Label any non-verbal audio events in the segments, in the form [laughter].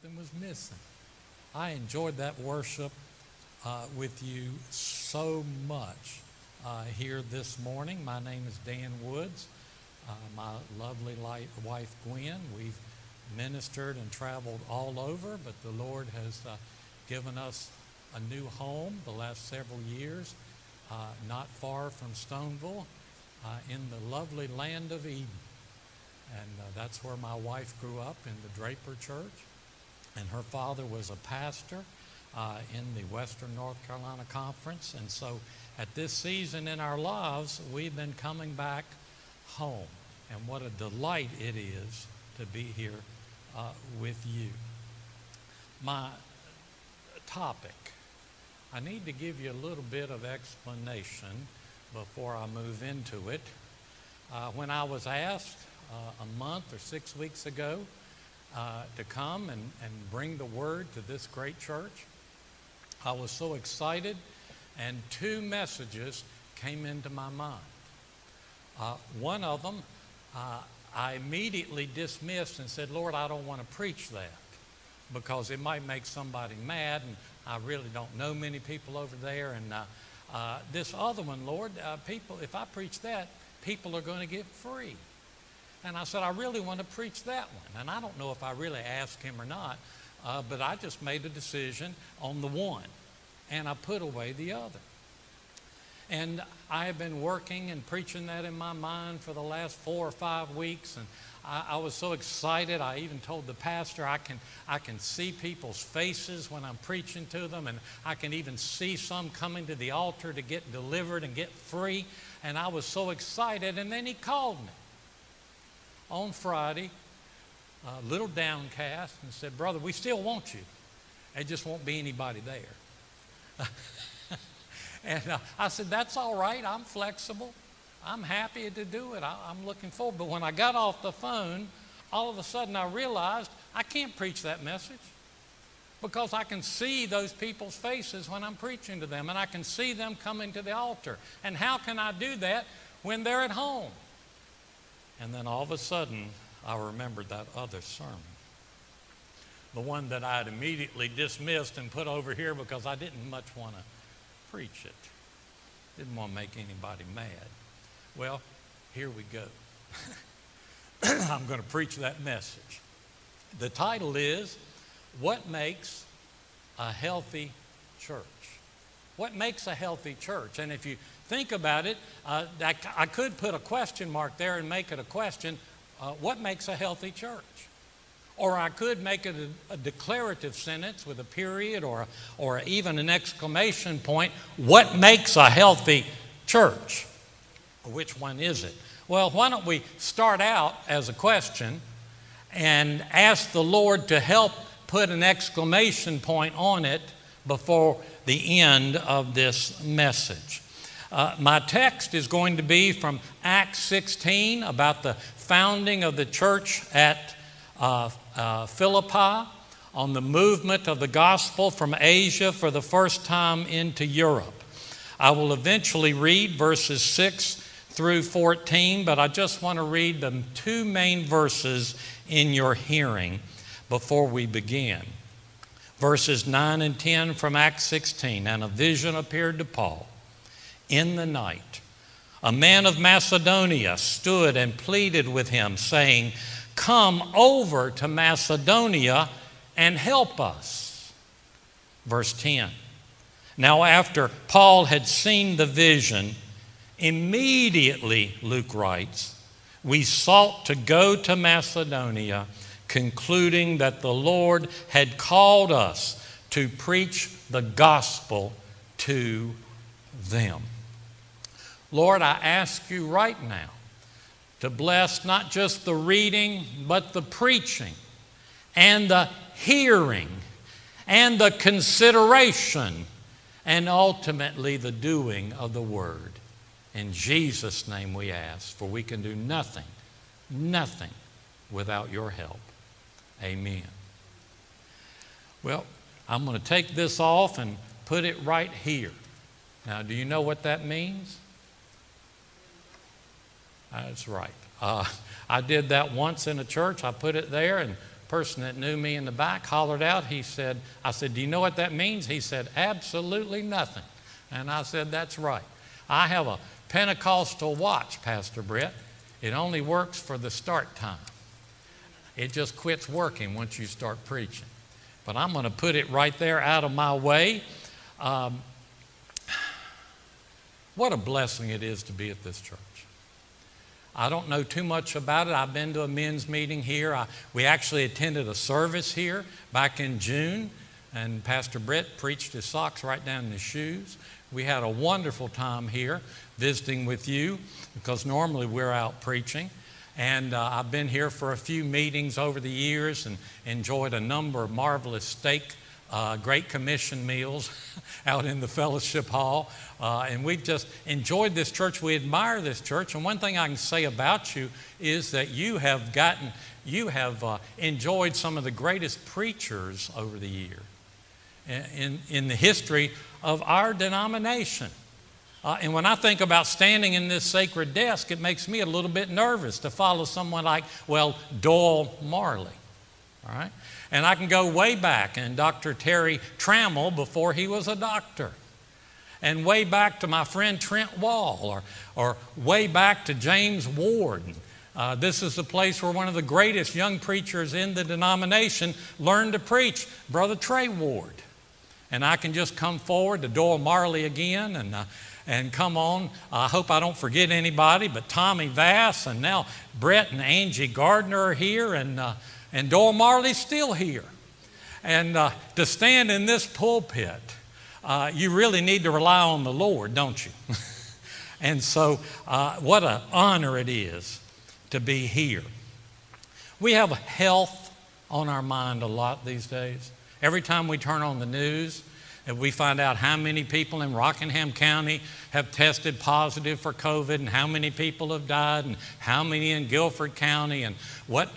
something was missing. I enjoyed that worship uh, with you so much uh, here this morning. My name is Dan Woods. Uh, my lovely light, wife Gwen. We've ministered and traveled all over, but the Lord has uh, given us a new home the last several years, uh, not far from Stoneville, uh, in the lovely land of Eden. And that's where my wife grew up in the Draper Church. And her father was a pastor uh, in the Western North Carolina Conference. And so at this season in our lives, we've been coming back home. And what a delight it is to be here uh, with you. My topic, I need to give you a little bit of explanation before I move into it. Uh, when I was asked uh, a month or six weeks ago uh, to come and, and bring the word to this great church. I was so excited, and two messages came into my mind. Uh, one of them, uh, I immediately dismissed and said, Lord, I don't want to preach that because it might make somebody mad, and I really don't know many people over there. And uh, uh, this other one, Lord, uh, people, if I preach that, people are going to get free. And I said, I really want to preach that one. And I don't know if I really asked him or not, uh, but I just made a decision on the one, and I put away the other. And I have been working and preaching that in my mind for the last four or five weeks, and I, I, was so excited. I even told the pastor I can I can see people's faces when I'm preaching to them, and I can even see some coming to the altar to get delivered and get free. And I was so excited. And then he called me on Friday, a little downcast, and said, Brother, we still want you. There just won't be anybody there. [laughs] and uh, I said, That's all right. I'm flexible. I'm happy to do it. I, I'm looking forward. But when I got off the phone, all of a sudden I realized I can't preach that message because I can see those people's faces when I'm preaching to them and I can see them coming to the altar. And how can I do that when they're at home? And then all of a sudden, I remembered that other sermon. The one that I had immediately dismissed and put over here because I didn't much want to preach it. Didn't want to make anybody mad. Well, here we go. [coughs] I'm going to preach that message. The title is What Makes a Healthy Church? What makes a healthy church? And if you think about it, uh, I could put a question mark there and make it a question uh, What makes a healthy church? Or I could make it a, a declarative sentence with a period or, or even an exclamation point. What makes a healthy church? Which one is it? Well, why don't we start out as a question and ask the Lord to help put an exclamation point on it before the end of this message. Uh, my text is going to be from Acts 16 about the founding of the church at uh, uh, Philippi, on the movement of the gospel from Asia for the first time into Europe. I will eventually read verses 6 through 14, but I just want to read the two main verses in your hearing before we begin. Verses 9 and 10 from Acts 16. And a vision appeared to Paul in the night. A man of Macedonia stood and pleaded with him, saying, Come over to Macedonia and help us. Verse 10. Now, after Paul had seen the vision, Immediately, Luke writes, we sought to go to Macedonia, concluding that the Lord had called us to preach the gospel to them. Lord, I ask you right now to bless not just the reading, but the preaching and the hearing and the consideration and ultimately the doing of the word. In Jesus' name we ask, for we can do nothing, nothing without your help. Amen. Well, I'm going to take this off and put it right here. Now, do you know what that means? That's right. Uh, I did that once in a church. I put it there, and person that knew me in the back hollered out. He said, I said, Do you know what that means? He said, Absolutely nothing. And I said, That's right. I have a Pentecostal watch, Pastor Brett. It only works for the start time. It just quits working once you start preaching. But I'm going to put it right there out of my way. Um, [sighs] what a blessing it is to be at this church. I don't know too much about it. I've been to a men's meeting here. I, we actually attended a service here back in June, and Pastor Brett preached his socks right down in his shoes. We had a wonderful time here visiting with you because normally we're out preaching. And uh, I've been here for a few meetings over the years and enjoyed a number of marvelous steak uh, Great Commission meals [laughs] out in the fellowship hall. Uh, and we've just enjoyed this church. We admire this church. And one thing I can say about you is that you have gotten, you have uh, enjoyed some of the greatest preachers over the year in, in the history of our denomination. Uh, and when I think about standing in this sacred desk, it makes me a little bit nervous to follow someone like, well, Doyle Marley. All right? And I can go way back and Dr. Terry Trammell before he was a doctor. And way back to my friend Trent Wall, or, or way back to James Ward. Uh, this is the place where one of the greatest young preachers in the denomination learned to preach, Brother Trey Ward. And I can just come forward to Doyle Marley again and, uh, and come on. I hope I don't forget anybody, but Tommy Vass and now Brett and Angie Gardner are here. And uh, and Doyle Marley's still here. And uh, to stand in this pulpit, uh, you really need to rely on the Lord, don't you? [laughs] and so, uh, what an honor it is to be here. We have health on our mind a lot these days. Every time we turn on the news, and we find out how many people in Rockingham County have tested positive for COVID and how many people have died and how many in Guilford County and what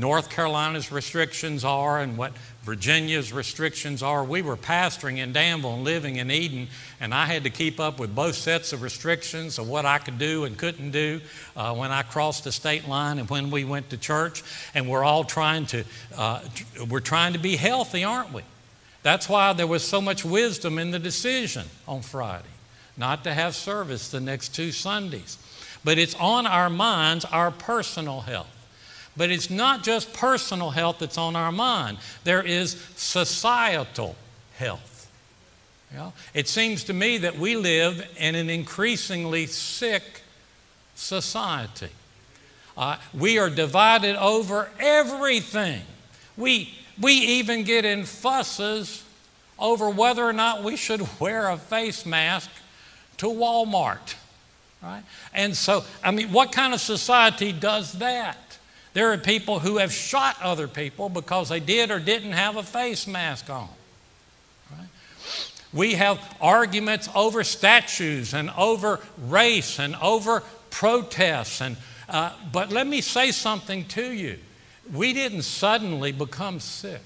North Carolina's restrictions are and what Virginia's restrictions are. We were pastoring in Danville and living in Eden, and I had to keep up with both sets of restrictions of what I could do and couldn't do uh, when I crossed the state line and when we went to church. And we're all trying to, uh, we're trying to be healthy, aren't we? That's why there was so much wisdom in the decision on Friday not to have service the next two Sundays. But it's on our minds, our personal health. But it's not just personal health that's on our mind, there is societal health. You know? It seems to me that we live in an increasingly sick society. Uh, we are divided over everything. We, we even get in fusses over whether or not we should [laughs] wear a face mask to Walmart. Right? And so, I mean, what kind of society does that? There are people who have shot other people because they did or didn't have a face mask on. Right? We have arguments over statues and over race and over protests. And, uh, but let me say something to you. We didn't suddenly become sick.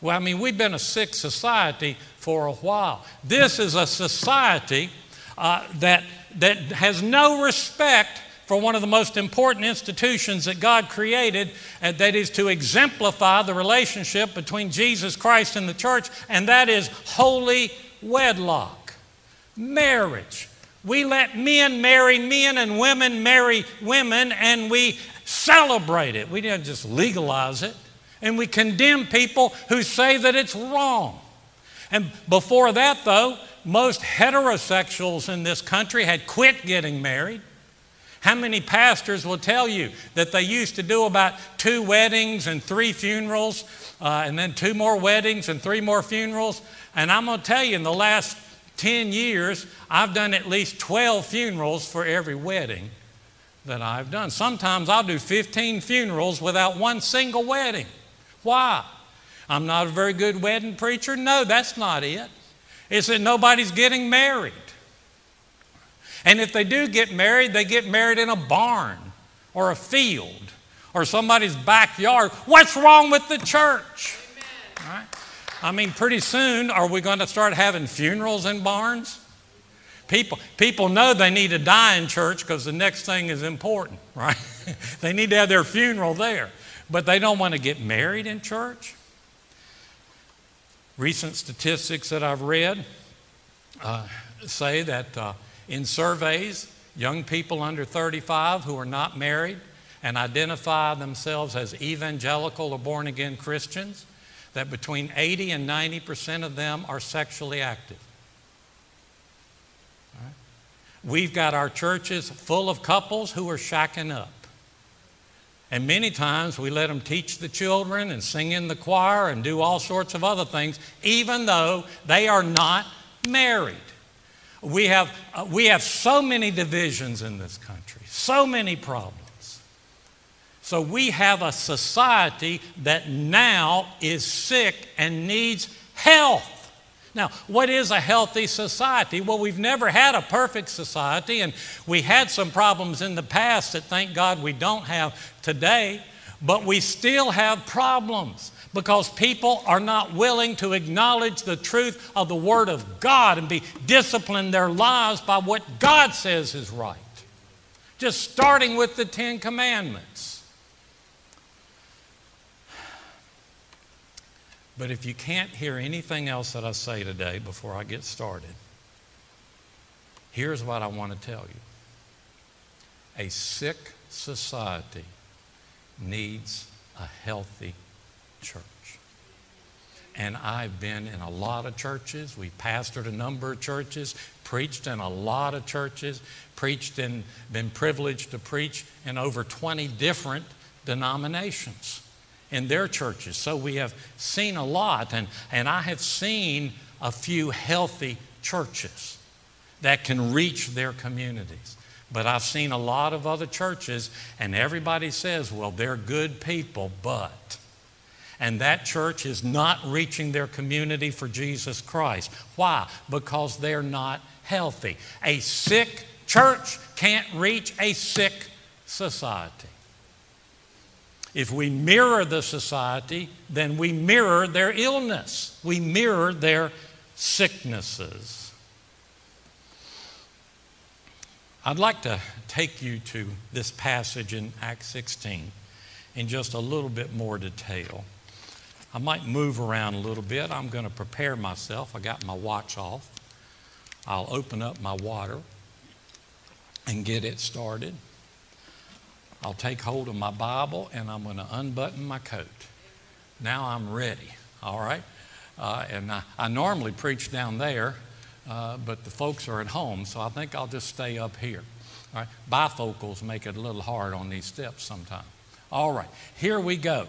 Well, I mean, we've been a sick society for a while. This is a society uh, that, that has no respect for one of the most important institutions that God created, and that is to exemplify the relationship between Jesus Christ and the church, and that is holy wedlock, marriage. We let men marry men and women marry women, and we celebrate it. We don't just legalize it. And we condemn people who say that it's wrong. And before that, though, most heterosexuals in this country had quit getting married. How many pastors will tell you that they used to do about two weddings and three funerals, uh, and then two more weddings and three more funerals? And I'm going to tell you, in the last 10 years, I've done at least 12 funerals for every wedding that I've done. Sometimes I'll do 15 funerals without one single wedding. Why? I'm not a very good wedding preacher? No, that's not it. It's that nobody's getting married. And if they do get married, they get married in a barn or a field or somebody's backyard. What's wrong with the church? Right? I mean, pretty soon, are we going to start having funerals in barns? People, people know they need to die in church because the next thing is important, [laughs] right? they need to have their funeral there. but they don't want to get married in church. Recent statistics that I've read uh, say that uh, in surveys, young people under 35 who are not married and identify themselves as evangelical or born again Christians, that between 80 and 90 percent of them are sexually active. Right? We've got our churches full of couples who are shacking up. And many times we let them teach the children and sing in the choir and do all sorts of other things, even though they are not married. We have, uh, we have so many divisions in this country, so many problems. So we have a society that now is sick and needs health. Now, what is a healthy society? Well, we've never had a perfect society, and we had some problems in the past that thank God we don't have today, but we still have problems because people are not willing to acknowledge the truth of the Word of God and be disciplined their lives by what God says is right. Just starting with the Ten Commandments. But if you can't hear anything else that I say today before I get started, here's what I want to tell you a sick society needs a healthy church. And I've been in a lot of churches. We pastored a number of churches, preached in a lot of churches, preached and been privileged to preach in over 20 different denominations in their churches. So we have seen a lot, and, and I have seen a few healthy churches that can reach their communities. But I've seen a lot of other churches, and everybody says, well, they're good people, but. And that church is not reaching their community for Jesus Christ. Why? Because they're not healthy. A sick church can't reach a sick society. If we mirror the society, then we mirror their illness, we mirror their sicknesses. I'd like to take you to this passage in Acts 16 in just a little bit more detail. I might move around a little bit. I'm going to prepare myself. I got my watch off. I'll open up my water and get it started. I'll take hold of my Bible and I'm going to unbutton my coat. Now I'm ready, all right? Uh, and I, I, normally preach down there, uh, but the folks are at home, so I think I'll just stay up here. All right? Bifocals make it a little hard on these steps sometimes. All right, here we go.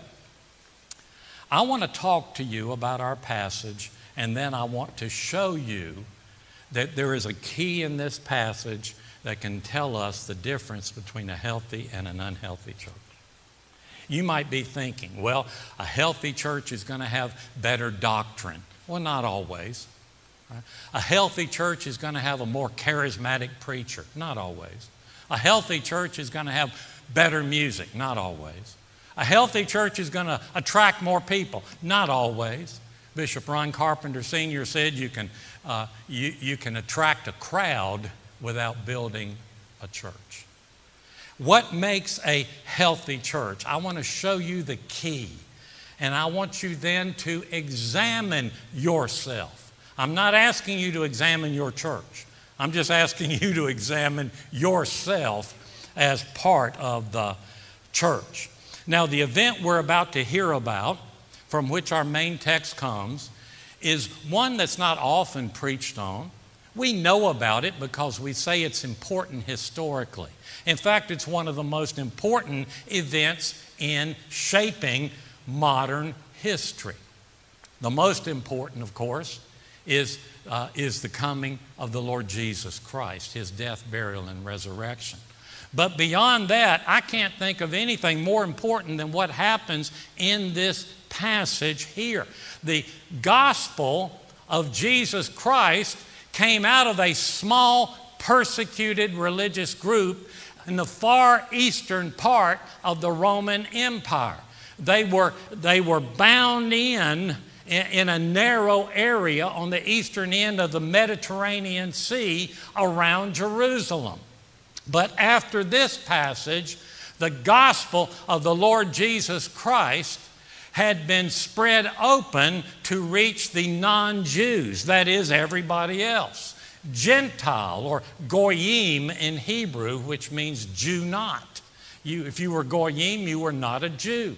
I want to talk to you about our passage, and then I want to show you that there is a key in this passage that can tell us the difference between a healthy and an unhealthy church. You might be thinking, well, a healthy church is going to have better doctrine. Well, not always. A healthy church is going to have a more charismatic preacher. Not always. A healthy church is going to have better music. Not always. A healthy church is going to attract more people. Not always. Bishop Ron Carpenter Sr. said you can, uh, you, you can attract a crowd without building a church. What makes a healthy church? I want to show you the key. And I want you then to examine yourself. I'm not asking you to examine your church. I'm just asking you to examine yourself as part of the church. Now, the event we're about to hear about, from which our main text comes, is one that's not often preached on. We know about it because we say it's important historically. In fact, it's one of the most important events in shaping modern history. The most important, of course, is, uh, is the coming of the Lord Jesus Christ, his death, burial, and resurrection. But beyond that, I can't think of anything more important than what happens in this passage here. The gospel of Jesus Christ came out of a small persecuted religious group in the far eastern part of the Roman Empire. They were, they were bound in, in, a narrow area on the eastern end of the Mediterranean Sea around Jerusalem. But after this passage, The gospel of the Lord Jesus Christ had been spread open to reach the non Jews, that is, everybody else. Gentile or goyim in Hebrew, which means Jew not. You, if you were goyim, you were not a Jew.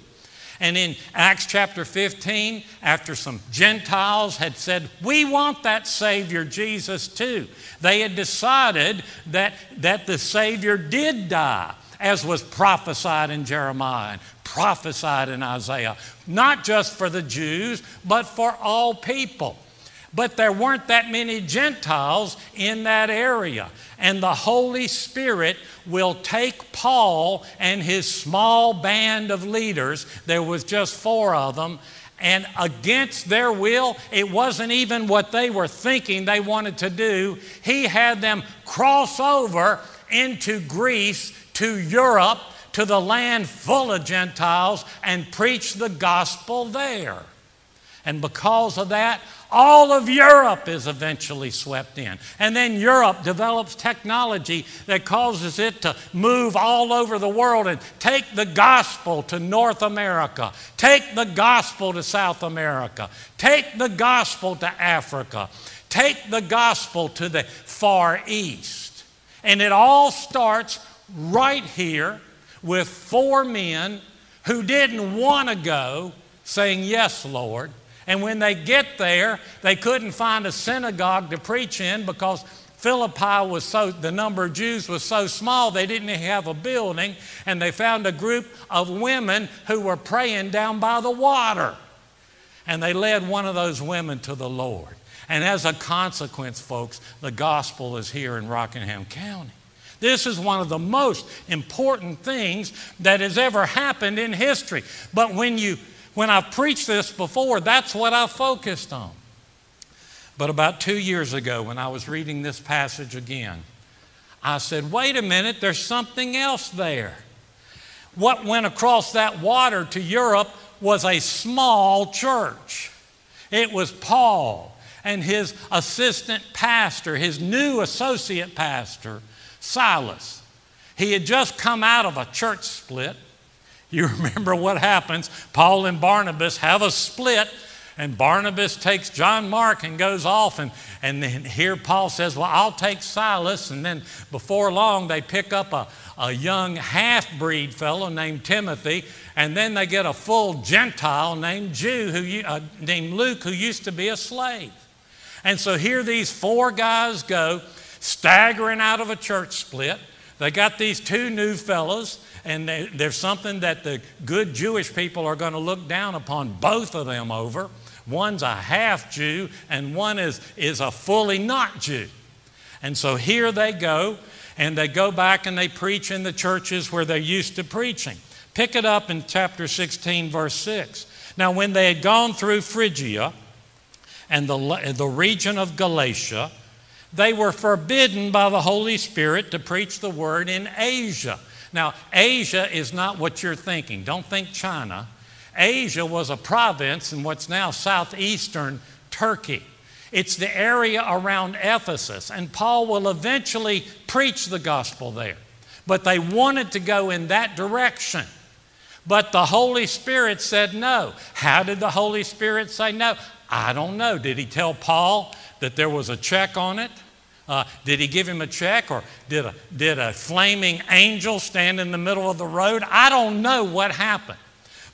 And in Acts chapter 15, after some Gentiles had said, We want that Savior Jesus too, they had decided that, that the Savior did die, as was prophesied in Jeremiah and prophesied in Isaiah, not just for the Jews, but for all people. But there weren't that many Gentiles in that area. And the Holy Spirit will take Paul and his small band of leaders, there was just four of them, and against their will, it wasn't even what they were thinking they wanted to do. He had them cross over into Greece to Europe, to the land full of Gentiles, and preach the gospel there. And because of that, all of Europe is eventually swept in. And then Europe develops technology that causes it to move all over the world and take the gospel to North America, take the gospel to South America, take the gospel to Africa, take the gospel to the Far East. And it all starts right here with four men who didn't want to go saying, Yes, Lord. And when they get there, they couldn't find a synagogue to preach in because Philippi was so, the number of Jews was so small, they didn't have a building. And they found a group of women who were praying down by the water. And they led one of those women to the Lord. And as a consequence, folks, the gospel is here in Rockingham County. This is one of the most important things that has ever happened in history. But when you when I've preached this before, that's what I focused on. But about two years ago, when I was reading this passage again, I said, wait a minute, there's something else there. What went across that water to Europe was a small church. It was Paul and his assistant pastor, his new associate pastor, Silas. He had just come out of a church split you [laughs] remember what happens. Paul and Barnabas have a split, and Barnabas takes John Mark and goes off. And, and then here Paul says, Well, I'll take Silas. And then before long, they pick up a, a young half breed fellow named Timothy. And then they get a full Gentile named, Jew who, uh, named Luke, who used to be a slave. And so here these four guys go, staggering out of a church split. They got these two new fellows and they, there's something that the good Jewish people are going to look down upon both of them over. One's a half Jew, and one is, is a fully not Jew. And so here they go, and they go back and they preach in the churches where they're used to preaching. Pick it up in chapter 16, verse 6. Now, when they had gone through Phrygia and the, the region of Galatia, they were forbidden by the Holy Spirit to preach the word in Asia. Now, Asia is not what you're thinking. Don't think China. Asia was a province in what's now southeastern Turkey. It's the area around Ephesus, and Paul will eventually preach the gospel there. But they wanted to go in that direction. But the Holy Spirit said no. How did the Holy Spirit say no? I don't know. Did he tell Paul that there was a check on it? Uh, did he give him a check or did a, did a flaming angel stand in the middle of the road? I don't know what happened.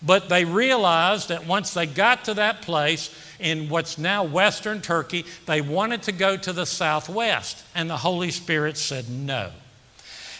But they realized that once they got to that place in what's now western Turkey, they wanted to go to the southwest. And the Holy Spirit said no.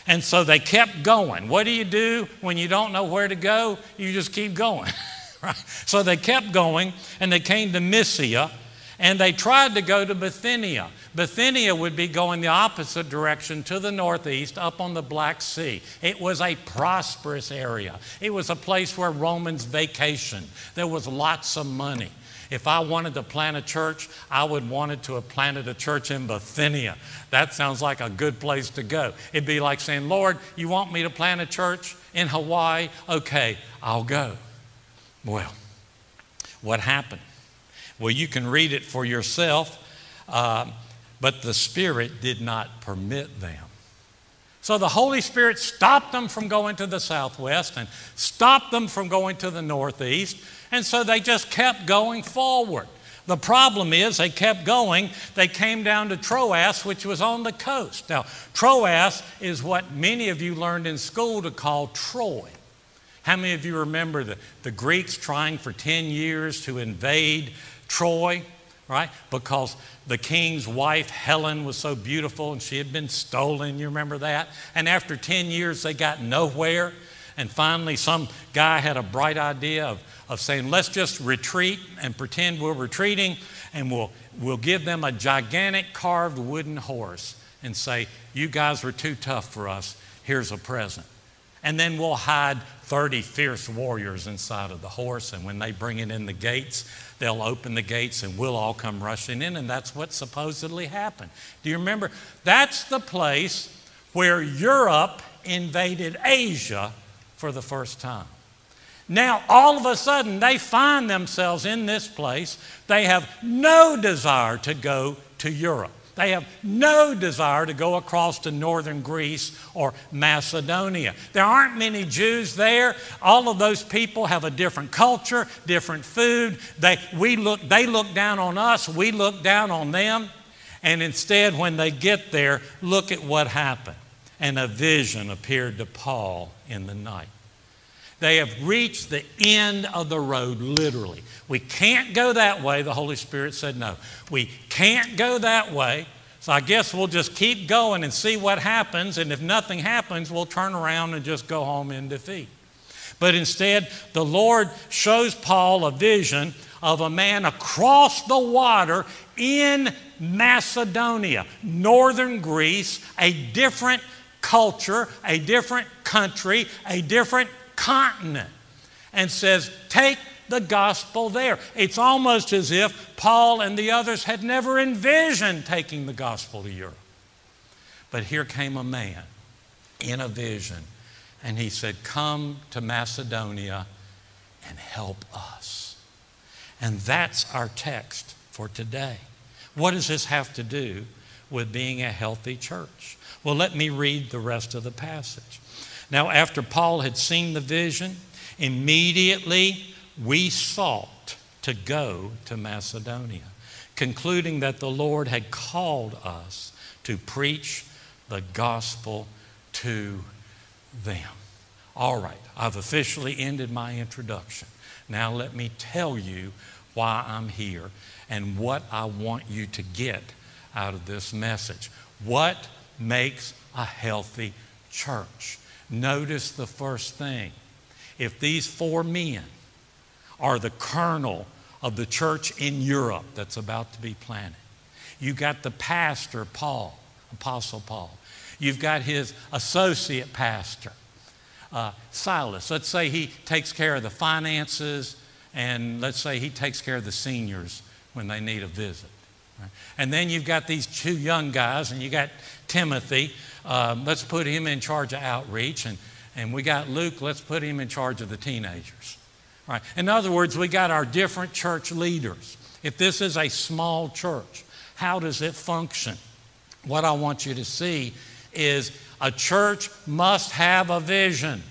And so they kept going. What do you do when you don't know where to go? You just keep going. [laughs] right? So they kept going and they came to Mysia and they tried to go to Bithynia. Bithynia would be going the opposite direction to the northeast up on the Black Sea. It was a prosperous area, it was a place where Romans vacationed. There was lots of money. If I wanted to plant a church, I would wanted to have planted a church in Bithynia. That sounds like a good place to go. It'd be like saying, Lord, you want me to plant a church in Hawaii? Okay, I'll go. Well, what happened? Well, you can read it for yourself. Uh, but the Spirit did not permit them. So the Holy Spirit stopped them from going to the southwest and stopped them from going to the northeast. And so they just kept going forward. The problem is they kept going. They came down to Troas, which was on the coast. Now, Troas is what many of you learned in school to call Troy. How many of you remember the, the Greeks trying for 10 years to invade Troy? Right? Because the king's wife, Helen, was so beautiful and she had been stolen. You remember that? And after 10 years, they got nowhere. And finally, some guy had a bright idea of, of saying, let's just retreat and pretend we're retreating, and we'll, we'll give them a gigantic carved wooden horse and say, You guys were too tough for us. Here's a present. And then we'll hide 30 fierce warriors inside of the horse, and when they bring it in the gates, they'll open the gates and we'll all come rushing in, and that's what supposedly happened. Do you remember? That's the place where Europe invaded Asia for the first time. Now, all of a sudden, they find themselves in this place. They have no desire to go to Europe. They have no desire to go across to northern Greece or Macedonia. There aren't many Jews there. All of those people have a different culture, different food. They, we look, they look down on us, we look down on them. And instead, when they get there, look at what happened. And a vision appeared to Paul in the night. They have reached the end of the road, literally. We can't go that way. The Holy Spirit said no. We can't go that way. So I guess we'll just keep going and see what happens. And if nothing happens, we'll turn around and just go home in defeat. But instead, the Lord shows Paul a vision of a man across the water in Macedonia, northern Greece, a different culture, a different country, a different continent and says, Take the gospel there. It's almost as if Paul and the others had never envisioned taking the gospel to Europe. But here came a man in a vision, and he said, Come to Macedonia and help us. And that's our text for today. What does this have to do with being a healthy church? Well, let me read the rest of the passage. Now, after Paul had seen the vision, immediately we sought to go to Macedonia, concluding that the Lord had called us to preach the gospel to them. All right, I've officially ended my introduction. Now, let me tell you why I'm here and what I want you to get out of this message. What makes a healthy church? Notice the first thing. If these four men are the kernel of the church in Europe that's about to be planted, you got the pastor, Paul, Apostle Paul. You've got his associate pastor, uh, Silas. Let's say he takes care of the finances, and let's say he takes care of the seniors when they need a visit. Right? And then you've got these two young guys, and you got Timothy. Um, let's put him in charge of outreach. And, and we got Luke, let's put him in charge of the teenagers. Right? In other words, we got our different church leaders. If this is a small church, how does it function? What I want you to see is a church must have a vision.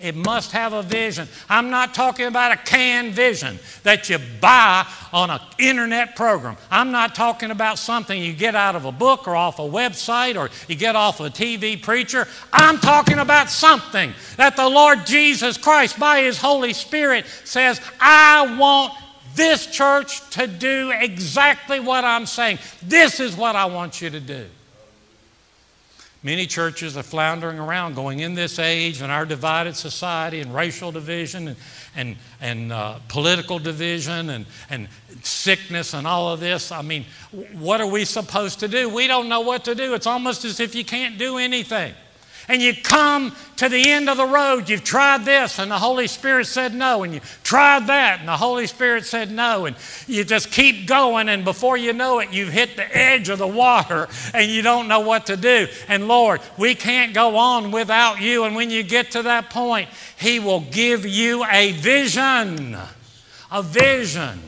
It must have a vision. I'm not talking about a canned vision that you buy on an internet program. I'm not talking about something you get out of a book or off a website or you get off a TV preacher. I'm talking about something that the Lord Jesus Christ, by His Holy Spirit, says, I want this church to do exactly what I'm saying. This is what I want you to do. Many churches are floundering around going in this age and our divided society and racial division and, and, and uh, political division and, and sickness and all of this. I mean, what are we supposed to do? We don't know what to do. It's almost as if you can't do anything and you come to the end of the road. You've tried this, and the Holy Spirit said no, and you tried that, and the Holy Spirit said no, and you just keep going, and before you know it, you've hit the edge of the water, and you don't know what to do. And Lord, we can't go on without you. And when you get to that point, He will give you a vision, a vision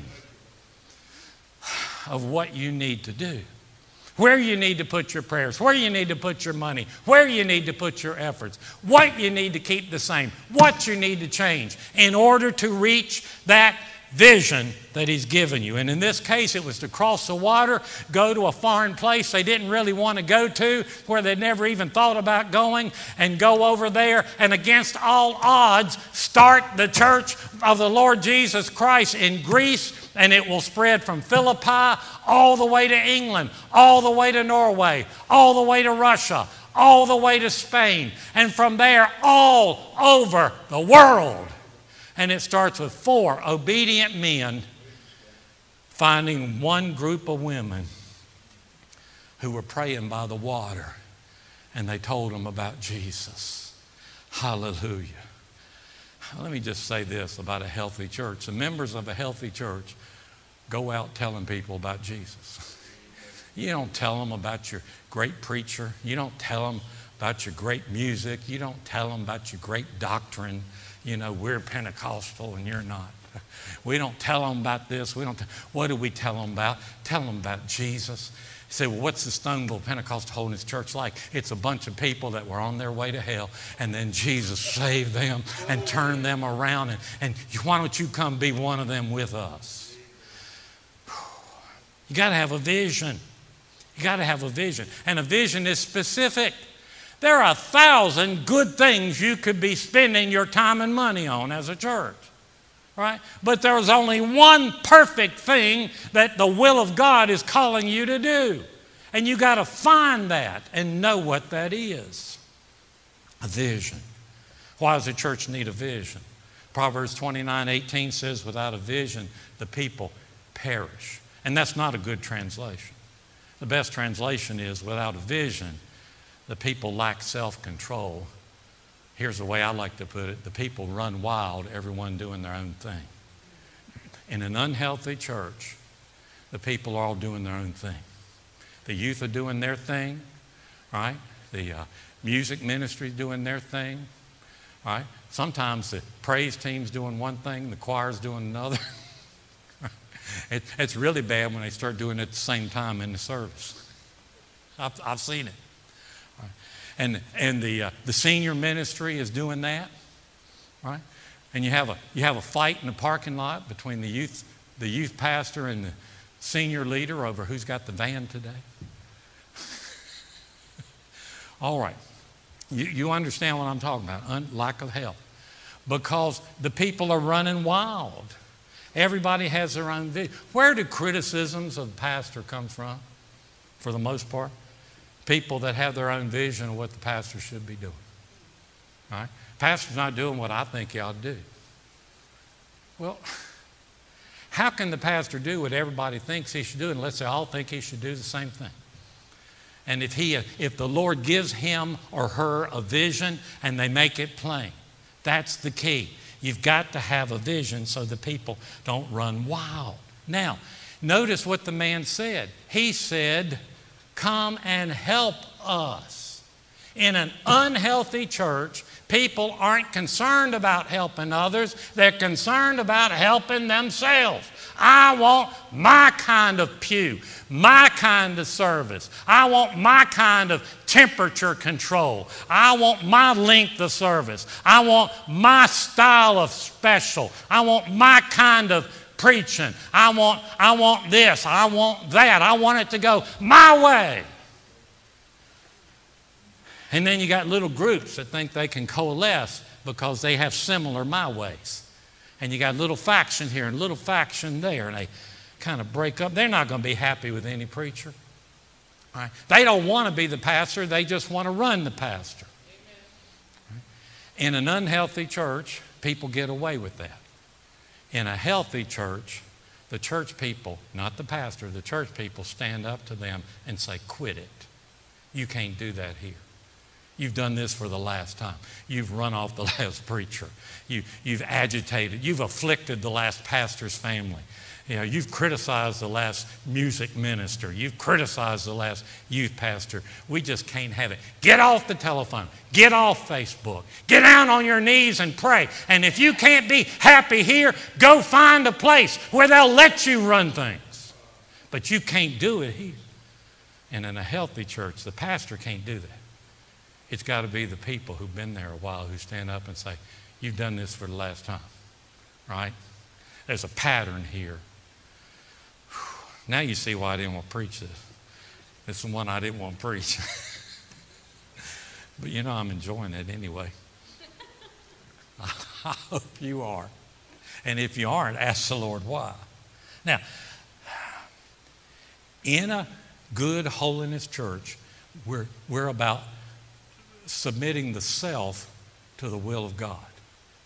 of what you need to do. Where you need to put your prayers, where you need to put your money, where you need to put your efforts, what you need to keep the same, what you need to change in order to reach that vision that He's given you. And in this case, it was to cross the water, go to a foreign place they didn't really want to go to, where they'd never even thought about going, and go over there and against all odds start the church of the Lord Jesus Christ in Greece. And it will spread from Philippi all the way to England, all the way to Norway, all the way to Russia, all the way to Spain, and from there all over the world. And it starts with four obedient men finding one group of women who were praying by the water and they told them about Jesus. Hallelujah. Let me just say this about a healthy church. The members of a healthy church go out telling people about Jesus. You don't tell them about your great preacher. You don't tell them about your great music. You don't tell them about your great doctrine you know, we're Pentecostal and you're not. We don't tell them about this. We don't. T- what do we tell them about? Tell them about Jesus. You say, well, what's the Stoneville Pentecostal Holiness Church like? It's a bunch of people that were on their way to hell, and then Jesus saved them and turned them around. And, and why don't you come be one of them with us? You got to have a vision. You got to have a vision. And a vision is specific. There are a thousand good things you could be spending your time and money on as a church. Right? But there's only one perfect thing that the will of God is calling you to do. And you got to find that and know what that is. A vision. Why does the church need a vision? Proverbs 29 18 says, without a vision, the people perish. And that's not a good translation. The best translation is, without a vision, the people lack self control. Here's the way I like to put it the people run wild, everyone doing their own thing. In an unhealthy church, the people are all doing their own thing. The youth are doing their thing, right? The uh, music ministry is doing their thing, right? Sometimes the praise team's doing one thing, the choir's doing another. [laughs] it, it's really bad when they start doing it at the same time in the service. I've, I've seen it and, and the, uh, the senior ministry is doing that, right? And you have, a, you have a fight in the parking lot between the youth, the youth pastor and the senior leader over who's got the van today. [laughs] All right. You, you understand what I'm talking about Un- lack of help. Because the people are running wild. Everybody has their own vision. Where do criticisms of the pastor come from, for the most part? People that have their own vision of what the pastor should be doing. Right? Pastor's not doing what I think he ought to do. Well, [laughs] how can the pastor do what everybody thinks he should do unless they all think he should do the same thing? And if, he, if the Lord gives him or her a vision and they make it plain, that's the key. You've got to have a vision so the people don't run wild. Now, notice what the man said. He said, come and help us. In an unhealthy church, people aren't concerned about helping others, they're concerned about helping themselves. I want my kind of pew, my kind of service. I want my kind of temperature control. I want my length of service. I want my style of special. I want my kind of preaching. I want, I want this. I want that. I want it to go my way. And then you got little groups that think they can coalesce because they have similar my ways. And you got little faction here and little faction there, and they kind of break up. They're not going to be happy with any preacher. Right? They don't want to be the pastor, they just want to run the pastor. Right? In an unhealthy church, people get away with that. In a healthy church, the church people, not the pastor, the church people stand up to them and say, Quit it. You can't do that here. You've done this for the last time. You've run off the [laughs] last preacher. You, you've agitated. You've afflicted the last pastor's family. You know, you've criticized the last music minister. You've criticized the last youth pastor. We just can't have it. Get off the telephone. Get off Facebook. Get down on your knees and pray. And if you can't be happy here, go find a place where they'll let you run things. But you can't do it here. And in a healthy church, the pastor can't do that. It's got to be the people who've been there a while who stand up and say, You've done this for the last time, right? There's a pattern here. Now you see why I didn't want to preach this. This is the one I didn't want to preach. [laughs] but you know, I'm enjoying it anyway. [laughs] I hope you are. And if you aren't, ask the Lord why. Now, in a good holiness church, we're, we're about submitting the self to the will of God.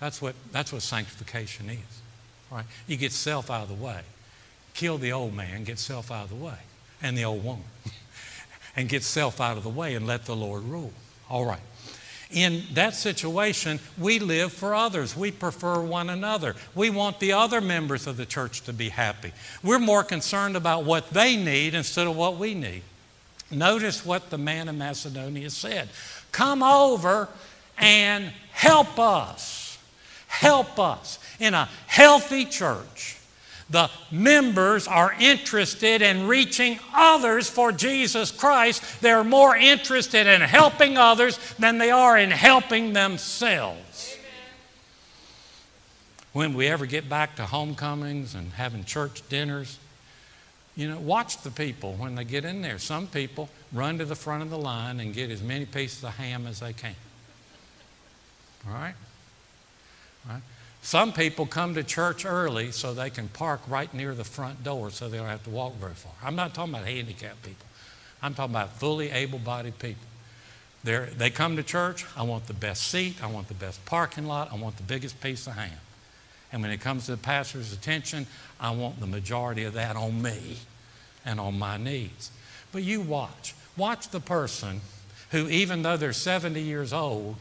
That's what, that's what sanctification is. Right? You get self out of the way. Kill the old man, get self out of the way, and the old woman. [laughs] and get self out of the way and let the Lord rule. All right. In that situation, we live for others. We prefer one another. We want the other members of the church to be happy. We're more concerned about what they need instead of what we need. Notice what the man in Macedonia said Come over and help us. Help us. In a healthy church, the members are interested in reaching others for Jesus Christ. They're more interested in helping others than they are in helping themselves. When we ever get back to homecomings and having church dinners, you know, watch the people when they get in there. Some people run to the front of the line and get as many pieces of ham as they can. All right? All right? Some people come to church early so they can park right near the front door so they don't have to walk very far. I'm not talking about handicapped people. I'm talking about fully able bodied people. They're, they come to church, I want the best seat, I want the best parking lot, I want the biggest piece of ham. And when it comes to the pastor's attention, I want the majority of that on me and on my needs. But you watch. Watch the person who, even though they're 70 years old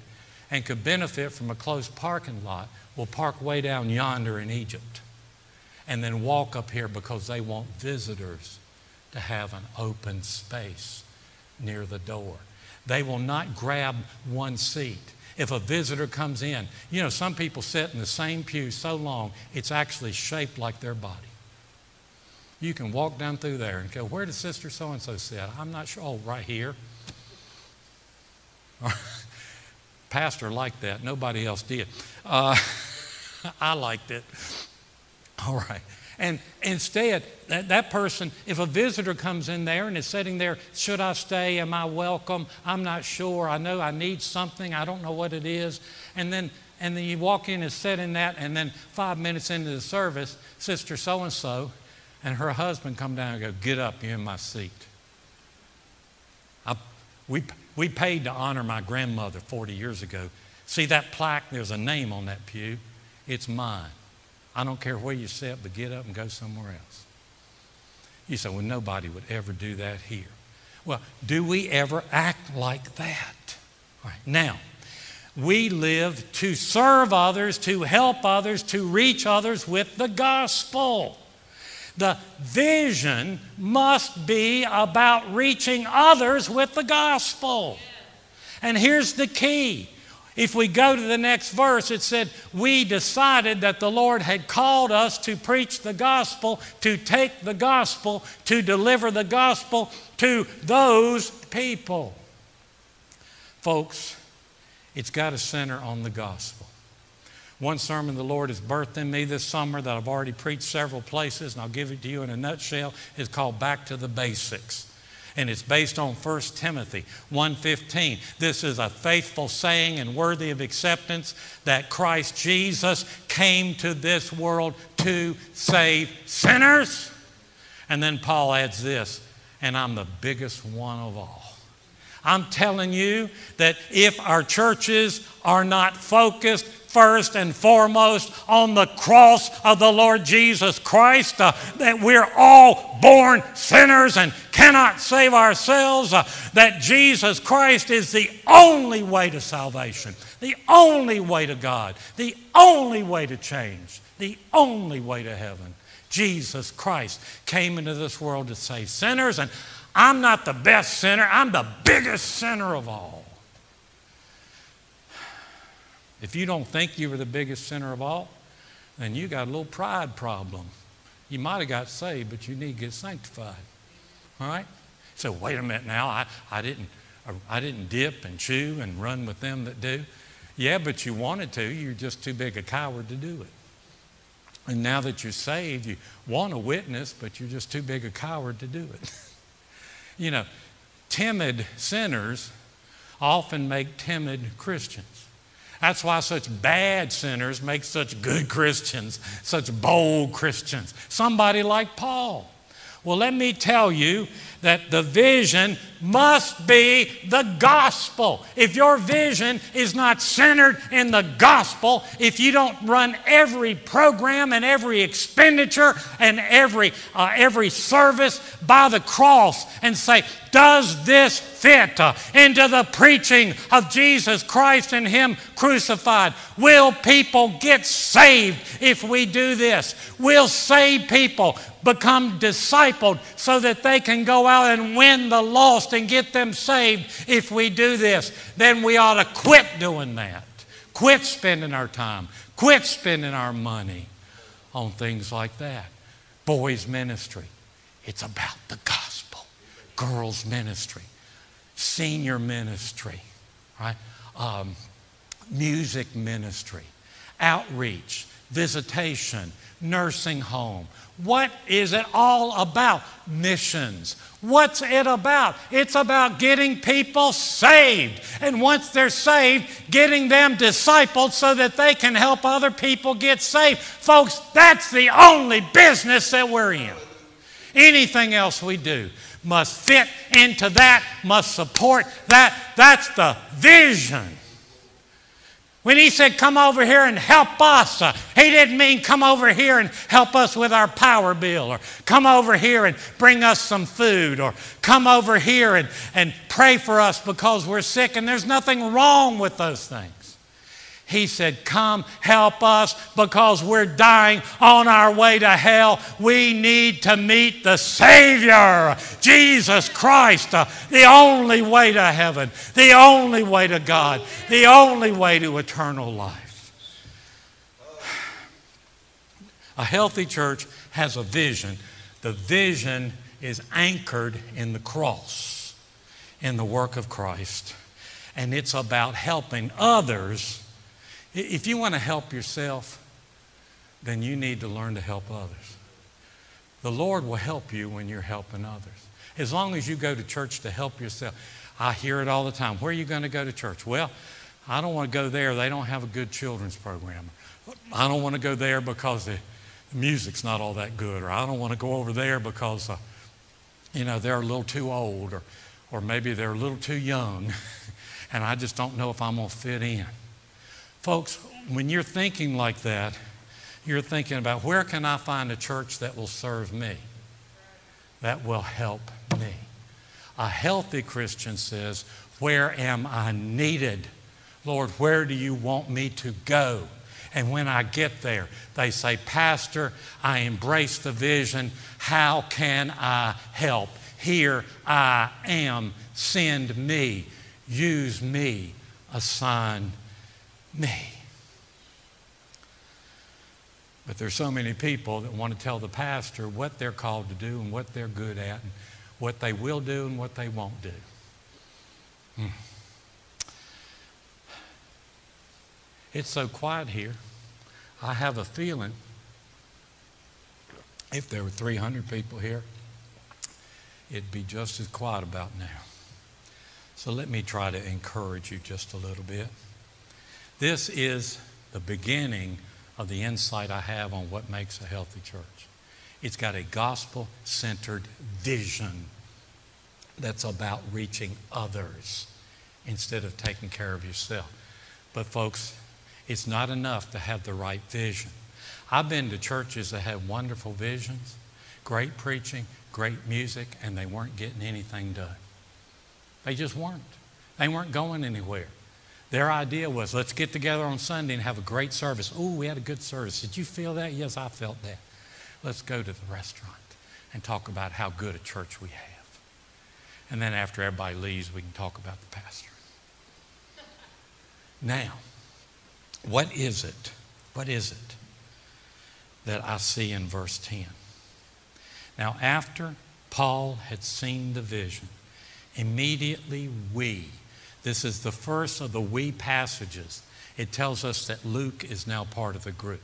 and could benefit from a close parking lot, will park way down yonder in Egypt and then walk up here because they want visitors to have an open space near the door. They will not grab one seat. If a visitor comes in, you know, some people sit in the same pew so long, it's actually shaped like their body. You can walk down through there and go, Where does Sister so and so sit? I'm not sure. Oh, right here. [laughs] Pastor liked that. Nobody else did. Uh, [laughs] [laughs] I liked it. All right. And instead, that, that person, if a visitor comes in there and is sitting there, should I stay? Am I welcome? I'm not sure. I know I need something. I don't know what it is. And then, and then you walk in and sit in that, and then five minutes into the service, Sister so and so and her husband come down and go, Get up, you're in my seat. I, we, we paid to honor my grandmother 40 years ago. See that plaque? There's a name on that pew. It's mine. I don't care where you sit, but get up and go somewhere else. You say, well, nobody would ever do that here. Well, do we ever act like that? Right. Now, we live to serve others, to help others, to reach others with the gospel. The vision must be about reaching others with the gospel. And here's the key if we go to the next verse, it said, We decided that the Lord had called us to preach the gospel, to take the gospel, to deliver the gospel to those people. Folks, it's got to center on the gospel. One sermon the Lord has birthed in me this summer that I've already preached several places, and I'll give it to you in a nutshell, is called Back to the Basics and it's based on 1 Timothy 1:15. This is a faithful saying and worthy of acceptance that Christ Jesus came to this world to save sinners. And then Paul adds this, and I'm the biggest one of all. I'm telling you that if our churches are not focused first and foremost on the cross of the Lord Jesus Christ, uh, that we're all born sinners and cannot save ourselves, uh, that Jesus Christ is the only way to salvation, the only way to God, the only way to change, the only way to heaven. Jesus Christ came into this world to save sinners, and I'm not the best sinner, I'm the biggest sinner of all. If you don't think you were the biggest sinner of all, then you got a little pride problem. You might have got saved, but you need to get sanctified. All right? So wait a minute now, I, I, didn't, I didn't dip and chew and run with them that do. Yeah, but you wanted to. You're just too big a coward to do it. And now that you're saved, you want to witness, but you're just too big a coward to do it. [laughs] you know, timid sinners often make timid Christians. That's why such bad sinners make such good Christians, such bold Christians. Somebody like Paul. Well, let me tell you that the vision must be the gospel. If your vision is not centered in the gospel, if you don't run every program and every expenditure and every, uh, every service by the cross and say, does this fit uh, into the preaching of Jesus Christ and Him crucified? Will people get saved if we do this? Will save people become discipled so that they can go out and win the lost and get them saved if we do this? Then we ought to quit doing that. Quit spending our time. Quit spending our money on things like that. Boys' ministry, it's about the gospel girls' ministry, senior ministry, right? Um, music ministry, outreach, visitation, nursing home. What is it all about? Missions. What's it about? It's about getting people saved. And once they're saved, getting them discipled so that they can help other people get saved. Folks, that's the only business that we're in. Anything else we do must fit into that, must support that. That's the vision. When he said, Come over here and help us, uh, he didn't mean come over here and help us with our power bill, or come over here and bring us some food, or come over here and, and pray for us because we're sick. And there's nothing wrong with those things. He said, Come help us because we're dying on our way to hell. We need to meet the Savior, Jesus Christ, uh, the only way to heaven, the only way to God, the only way to eternal life. A healthy church has a vision. The vision is anchored in the cross, in the work of Christ, and it's about helping others if you want to help yourself, then you need to learn to help others. The Lord will help you when you're helping others. As long as you go to church to help yourself. I hear it all the time. Where are you going to go to church? Well, I don't want to go there. They don't have a good children's program. I don't want to go there because the music's not all that good. Or I don't want to go over there because, uh, you know, they're a little too old. Or, or maybe they're a little too young. [laughs] and I just don't know if I'm going to fit in. Folks, when you're thinking like that, you're thinking about where can I find a church that will serve me, that will help me. A healthy Christian says, Where am I needed? Lord, where do you want me to go? And when I get there, they say, Pastor, I embrace the vision. How can I help? Here I am. Send me. Use me. Assign me. But there's so many people that want to tell the pastor what they're called to do and what they're good at and what they will do and what they won't do. Hmm. It's so quiet here. I have a feeling if there were 300 people here, it'd be just as quiet about now. So let me try to encourage you just a little bit. This is the beginning of the insight I have on what makes a healthy church. It's got a gospel centered vision that's about reaching others instead of taking care of yourself. But, folks, it's not enough to have the right vision. I've been to churches that had wonderful visions, great preaching, great music, and they weren't getting anything done. They just weren't. They weren't going anywhere. Their idea was let's get together on Sunday and have a great service. Oh, we had a good service. Did you feel that? Yes, I felt that. Let's go to the restaurant and talk about how good a church we have. And then after everybody leaves, we can talk about the pastor. [laughs] Now, what is it? What is it that I see in verse 10? Now, after Paul had seen the vision. Immediately, we. This is the first of the we passages. It tells us that Luke is now part of the group.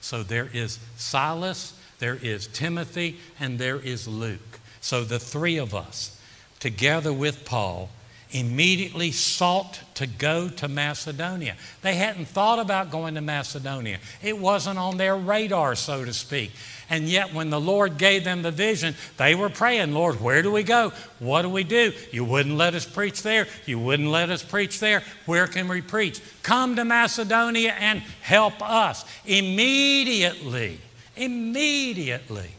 So there is Silas, there is Timothy, and there is Luke. So the three of us, together with Paul, immediately sought to go to Macedonia. They hadn't thought about going to Macedonia, it wasn't on their radar, so to speak. And yet, when the Lord gave them the vision, they were praying, Lord, where do we go? What do we do? You wouldn't let us preach there. You wouldn't let us preach there. Where can we preach? Come to Macedonia and help us. Immediately, immediately,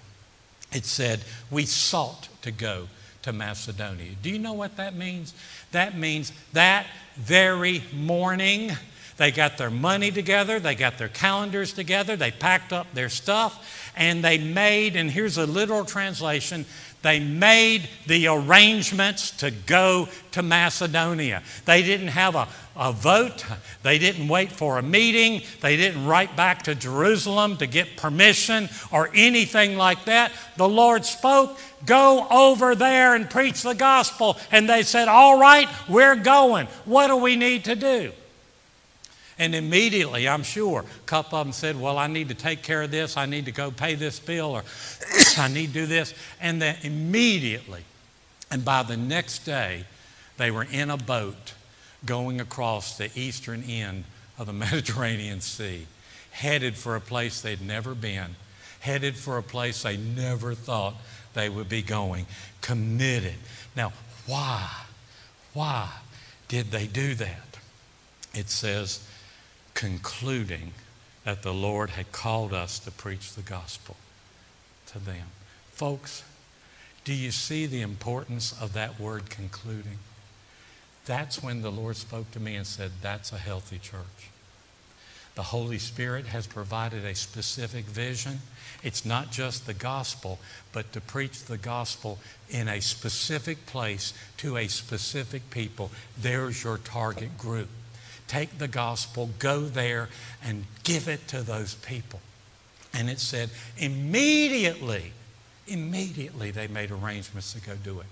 it said, we sought to go to Macedonia. Do you know what that means? That means that very morning, they got their money together, they got their calendars together, they packed up their stuff, and they made, and here's a literal translation, they made the arrangements to go to Macedonia. They didn't have a, a vote. They didn't wait for a meeting. They didn't write back to Jerusalem to get permission or anything like that. The Lord spoke, go over there and preach the gospel. And they said, All right, we're going. What do we need to do? And immediately, I'm sure, a couple of them said, Well, I need to take care of this. I need to go pay this bill, or [clears throat] I need to do this. And then immediately, and by the next day, they were in a boat going across the eastern end of the [laughs] Mediterranean Sea, headed for a place they'd never been, headed for a place they never thought they would be going, committed. Now, why? Why did they do that? It says, concluding that the Lord had called us to preach the gospel to them. Folks, do you see the importance of that word concluding? That's when the Lord spoke to me and said, That's a healthy church. The Holy Spirit has provided a specific vision. It's not just the gospel, but to preach the gospel in a specific place to a specific people. There's your target group. Take the gospel, go there, and give it to those people. And it said, immediately, immediately they made arrangements to go do it.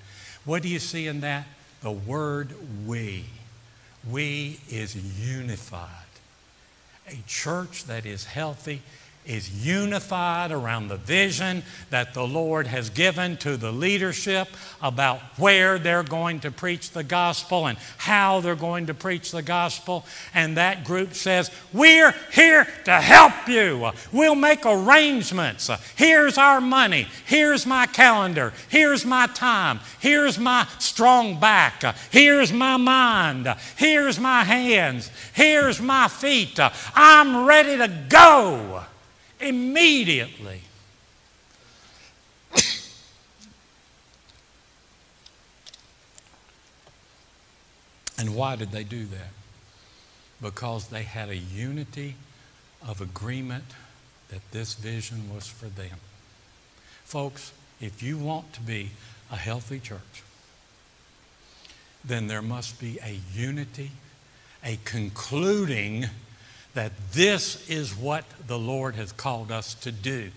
What do you see in that? The word we. We is unified. A church that is healthy is unified around the vision that the Lord has given to the leadership about where they're going to preach the gospel and how they're going to preach the gospel. And that group says, We're here to help you. We'll make arrangements. Here's our money. Here's my calendar. Here's my time. Here's my strong back. Here's my mind. Here's my hands. Here's my feet. I'm ready to go immediately. and why did they do that? Because they had a unity of agreement that this vision was for them. Folks, if you want to be a healthy church, then there must be a unity, a concluding that this is what the Lord has called us to do.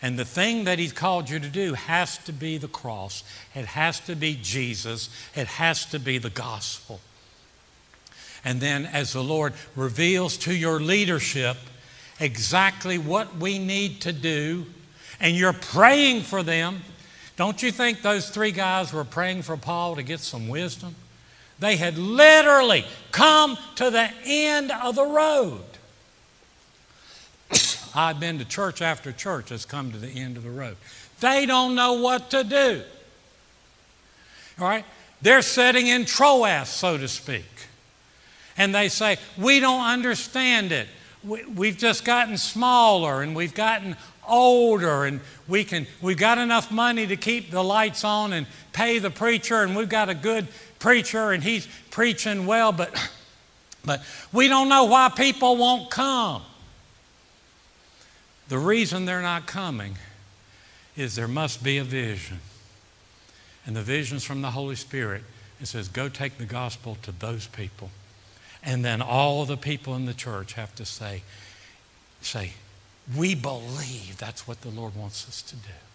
And the thing that He's called you to do has to be the cross, it has to be Jesus, it has to be the gospel. And then, as the Lord reveals to your leadership exactly what we need to do, and you're praying for them, don't you think those three guys were praying for Paul to get some wisdom? They had literally come to the end of the road. [coughs] I've been to church after church that's come to the end of the road. They don't know what to do. All right? They're sitting in Troas, so to speak. And they say, We don't understand it. We, have just gotten smaller and we've gotten older and we can, we've got enough money to keep the lights on and pay the preacher and we've got a good preacher and he's preaching well, but, but we don't know why people won't come. The reason they're not coming is there must be a vision. And the vision's from the Holy Spirit. It says, go take the gospel to those people. And then all the people in the church have to say, say, we believe that's what the Lord wants us to do.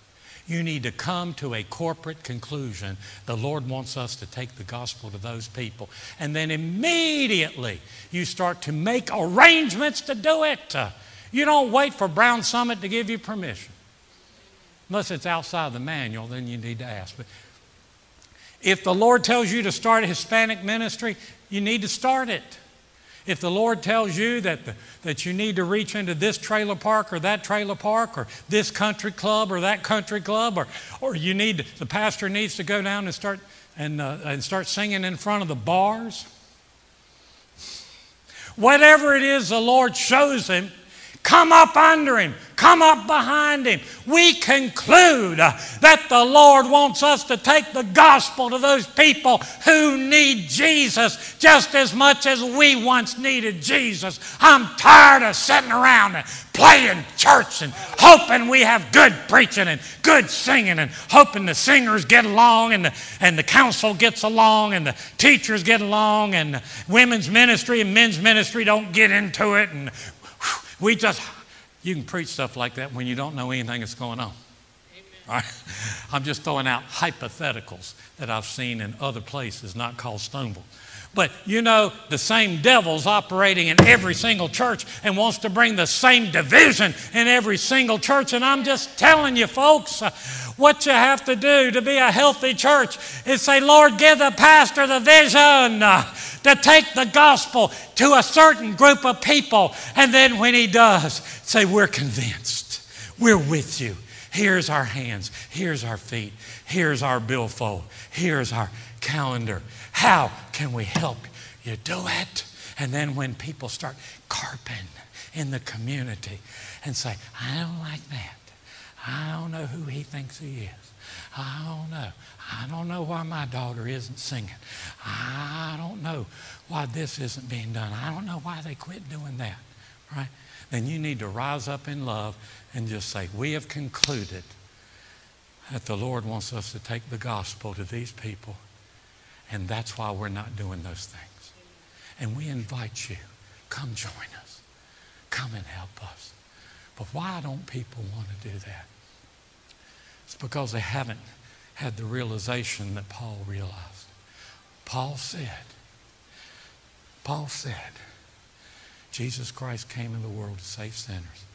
You need to come to a corporate conclusion. The Lord wants us to take the gospel to those people. And then immediately you start to make arrangements to do it. You don't wait for Brown Summit to give you permission. Unless it's outside the manual, then you need to ask. But if the Lord tells you to start a Hispanic ministry, you need to start it. If the Lord tells you that, the, that you need to reach into this trailer park or that trailer park or this country club or that country club or, or you need, the pastor needs to go down and start, and, uh, and start singing in front of the bars, whatever it is the Lord shows him, come up under him, come up behind him. We conclude that the Lord wants us to take the gospel to those people who need Jesus just as much as we once needed Jesus. I'm tired of sitting around and playing church and hoping we have good preaching and good singing and hoping the singers get along and the, and the council gets along and the teachers get along and women's ministry and men's ministry don't get into it and we just, you can preach stuff like that when you don't know anything that's going on. Right? [laughs] I'm just throwing out hypotheticals that I've seen in other places, not called Stoneville. But you know, the same devil's operating in every single church and wants to bring the same division in every single church. And I'm just telling you, folks, uh, what you have to do to be a healthy church is say, Lord, give the pastor the vision. Uh, to take the gospel to a certain group of people. And then when he does, say, We're convinced. We're with you. Here's our hands. Here's our feet. Here's our billfold. Here's our calendar. How can we help you do it? And then when people start carping in the community and say, I don't like that. I don't know who he thinks he is. I don't know. I don't know why my daughter isn't singing. I don't know why this isn't being done. I don't know why they quit doing that, right? Then you need to rise up in love and just say, We have concluded that the Lord wants us to take the gospel to these people, and that's why we're not doing those things. And we invite you, come join us, come and help us. But why don't people want to do that? It's because they haven't had the realization that Paul realized. Paul said, Paul said, Jesus Christ came in the world to save sinners.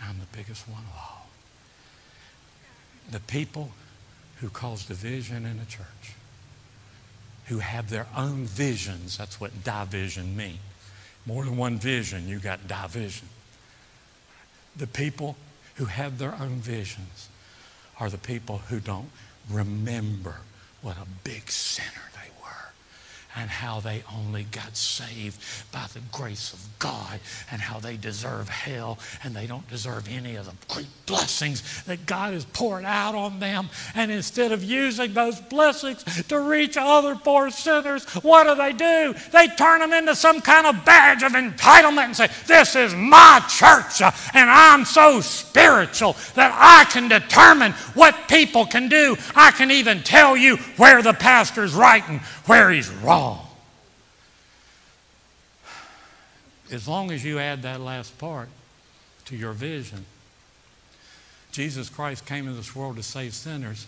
I'm the biggest one of all. The people who cause division in a church, who have their own visions, that's what division means. More than one vision, you got division. The people who have their own visions are the people who don't remember what a big sinner and how they only got saved by the grace of God and how they deserve hell and they don't deserve any of the great blessings that God has poured out on them. And instead of using those blessings to reach other poor sinners, what do they do? They turn them into some kind of badge of entitlement and say, This is my church uh, and I'm so spiritual that I can determine what people can do. I can even tell you where the pastor's and where he's wrong. As long as you add that last part to your vision, Jesus Christ came into this world to save sinners,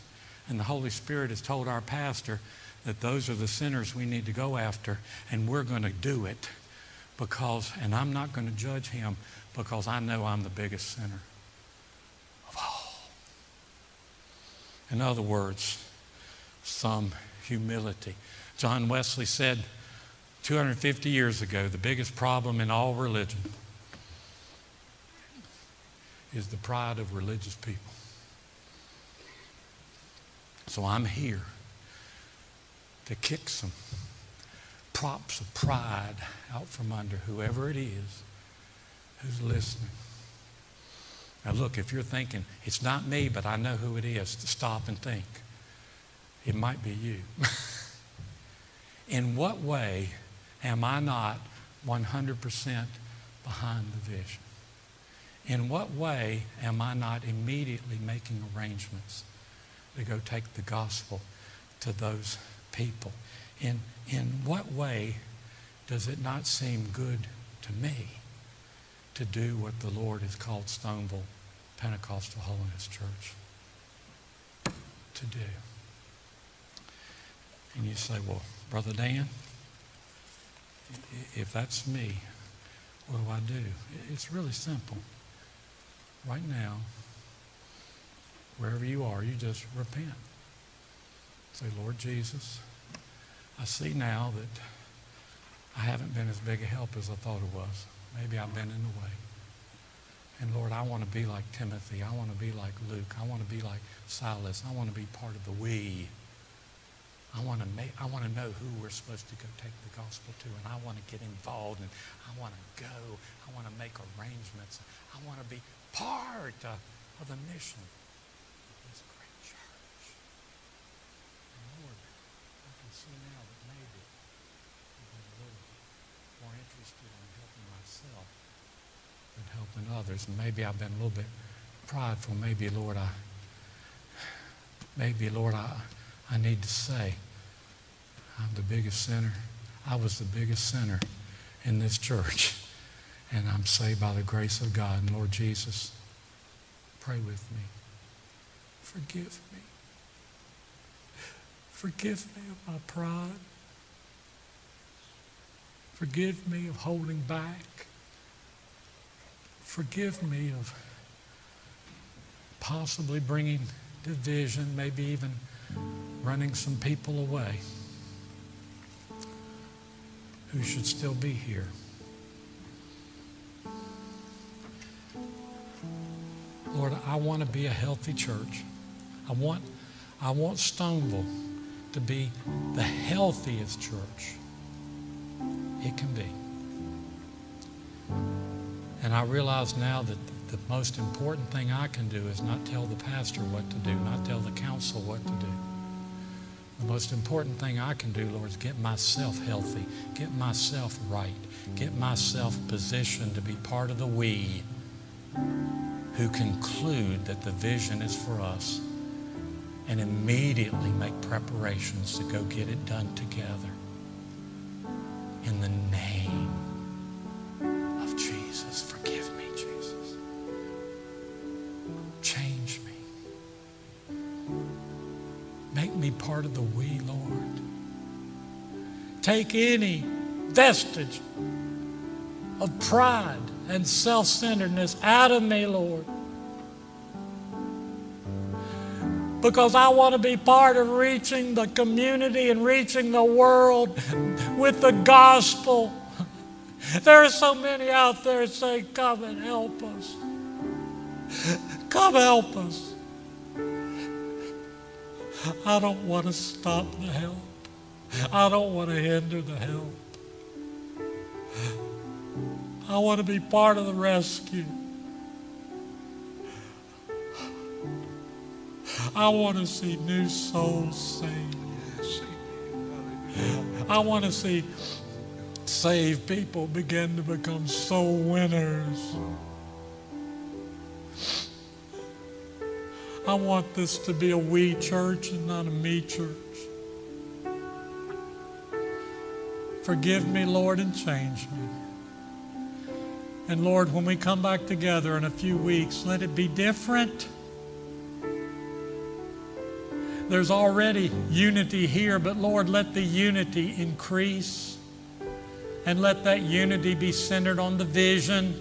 and the Holy Spirit has told our pastor that those are the sinners we need to go after, and we're going to do it because, and I'm not going to judge him because I know I'm the biggest sinner of all. In other words, some humility. John Wesley said 250 years ago the biggest problem in all religion is the pride of religious people. So I'm here to kick some props of pride out from under whoever it is who's listening. Now, look, if you're thinking, it's not me, but I know who it is, to stop and think. It might be you. [laughs] In what way am I not 100% behind the vision? In what way am I not immediately making arrangements to go take the gospel to those people? In, in what way does it not seem good to me to do what the Lord has called Stoneville Pentecostal Holiness Church? to do. And you say, Well, Brother Dan, if that's me, what do I do? It's really simple. Right now, wherever you are, you just repent. Say, Lord Jesus, I see now that I haven't been as big a help as I thought it was. Maybe I've been in the way. And Lord, I want to be like Timothy. I want to be like Luke. I want to be like Silas. I want to be part of the we. I want to make, I want to know who we're supposed to go take the gospel to, and I want to get involved, and I want to go. I want to make arrangements. I want to be part of, of the mission of this great church. And Lord, I can see now that maybe I've been a little more interested in helping myself than helping others. And maybe I've been a little bit prideful. Maybe, Lord, I, maybe, Lord, I, I need to say, I'm the biggest sinner. I was the biggest sinner in this church. [laughs] And I'm saved by the grace of God. And Lord Jesus, pray with me. Forgive me. Forgive me of my pride. Forgive me of holding back. Forgive me of possibly bringing division, maybe even running some people away who should still be here. Lord, I want to be a healthy church. I want, I want Stoneville to be the healthiest church it can be. And I realize now that the most important thing I can do is not tell the pastor what to do, not tell the council what to do. The most important thing I can do, Lord, is get myself healthy, get myself right, get myself positioned to be part of the we who conclude that the vision is for us and immediately make preparations to go get it done together. In the name part of the we, Lord. Take any vestige of pride and self centeredness out of me, Lord. Because I want to be part of reaching the community and reaching the world with the gospel. There are so many out there saying, Come and help us. Come help us. I don't want to stop the help. I don't want to hinder the help. I want to be part of the rescue. I want to see new souls saved. I want to see saved people begin to become soul winners. I want this to be a we church and not a me church. Forgive me, Lord, and change me. And Lord, when we come back together in a few weeks, let it be different. There's already unity here, but Lord, let the unity increase. And let that unity be centered on the vision.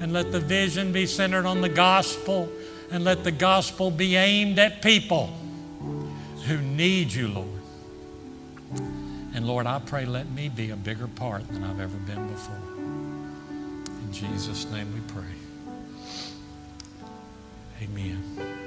And let the vision be centered on the gospel. And let the gospel be aimed at people who need you, Lord. And Lord, I pray, let me be a bigger part than I've ever been before. In Jesus' name we pray. Amen.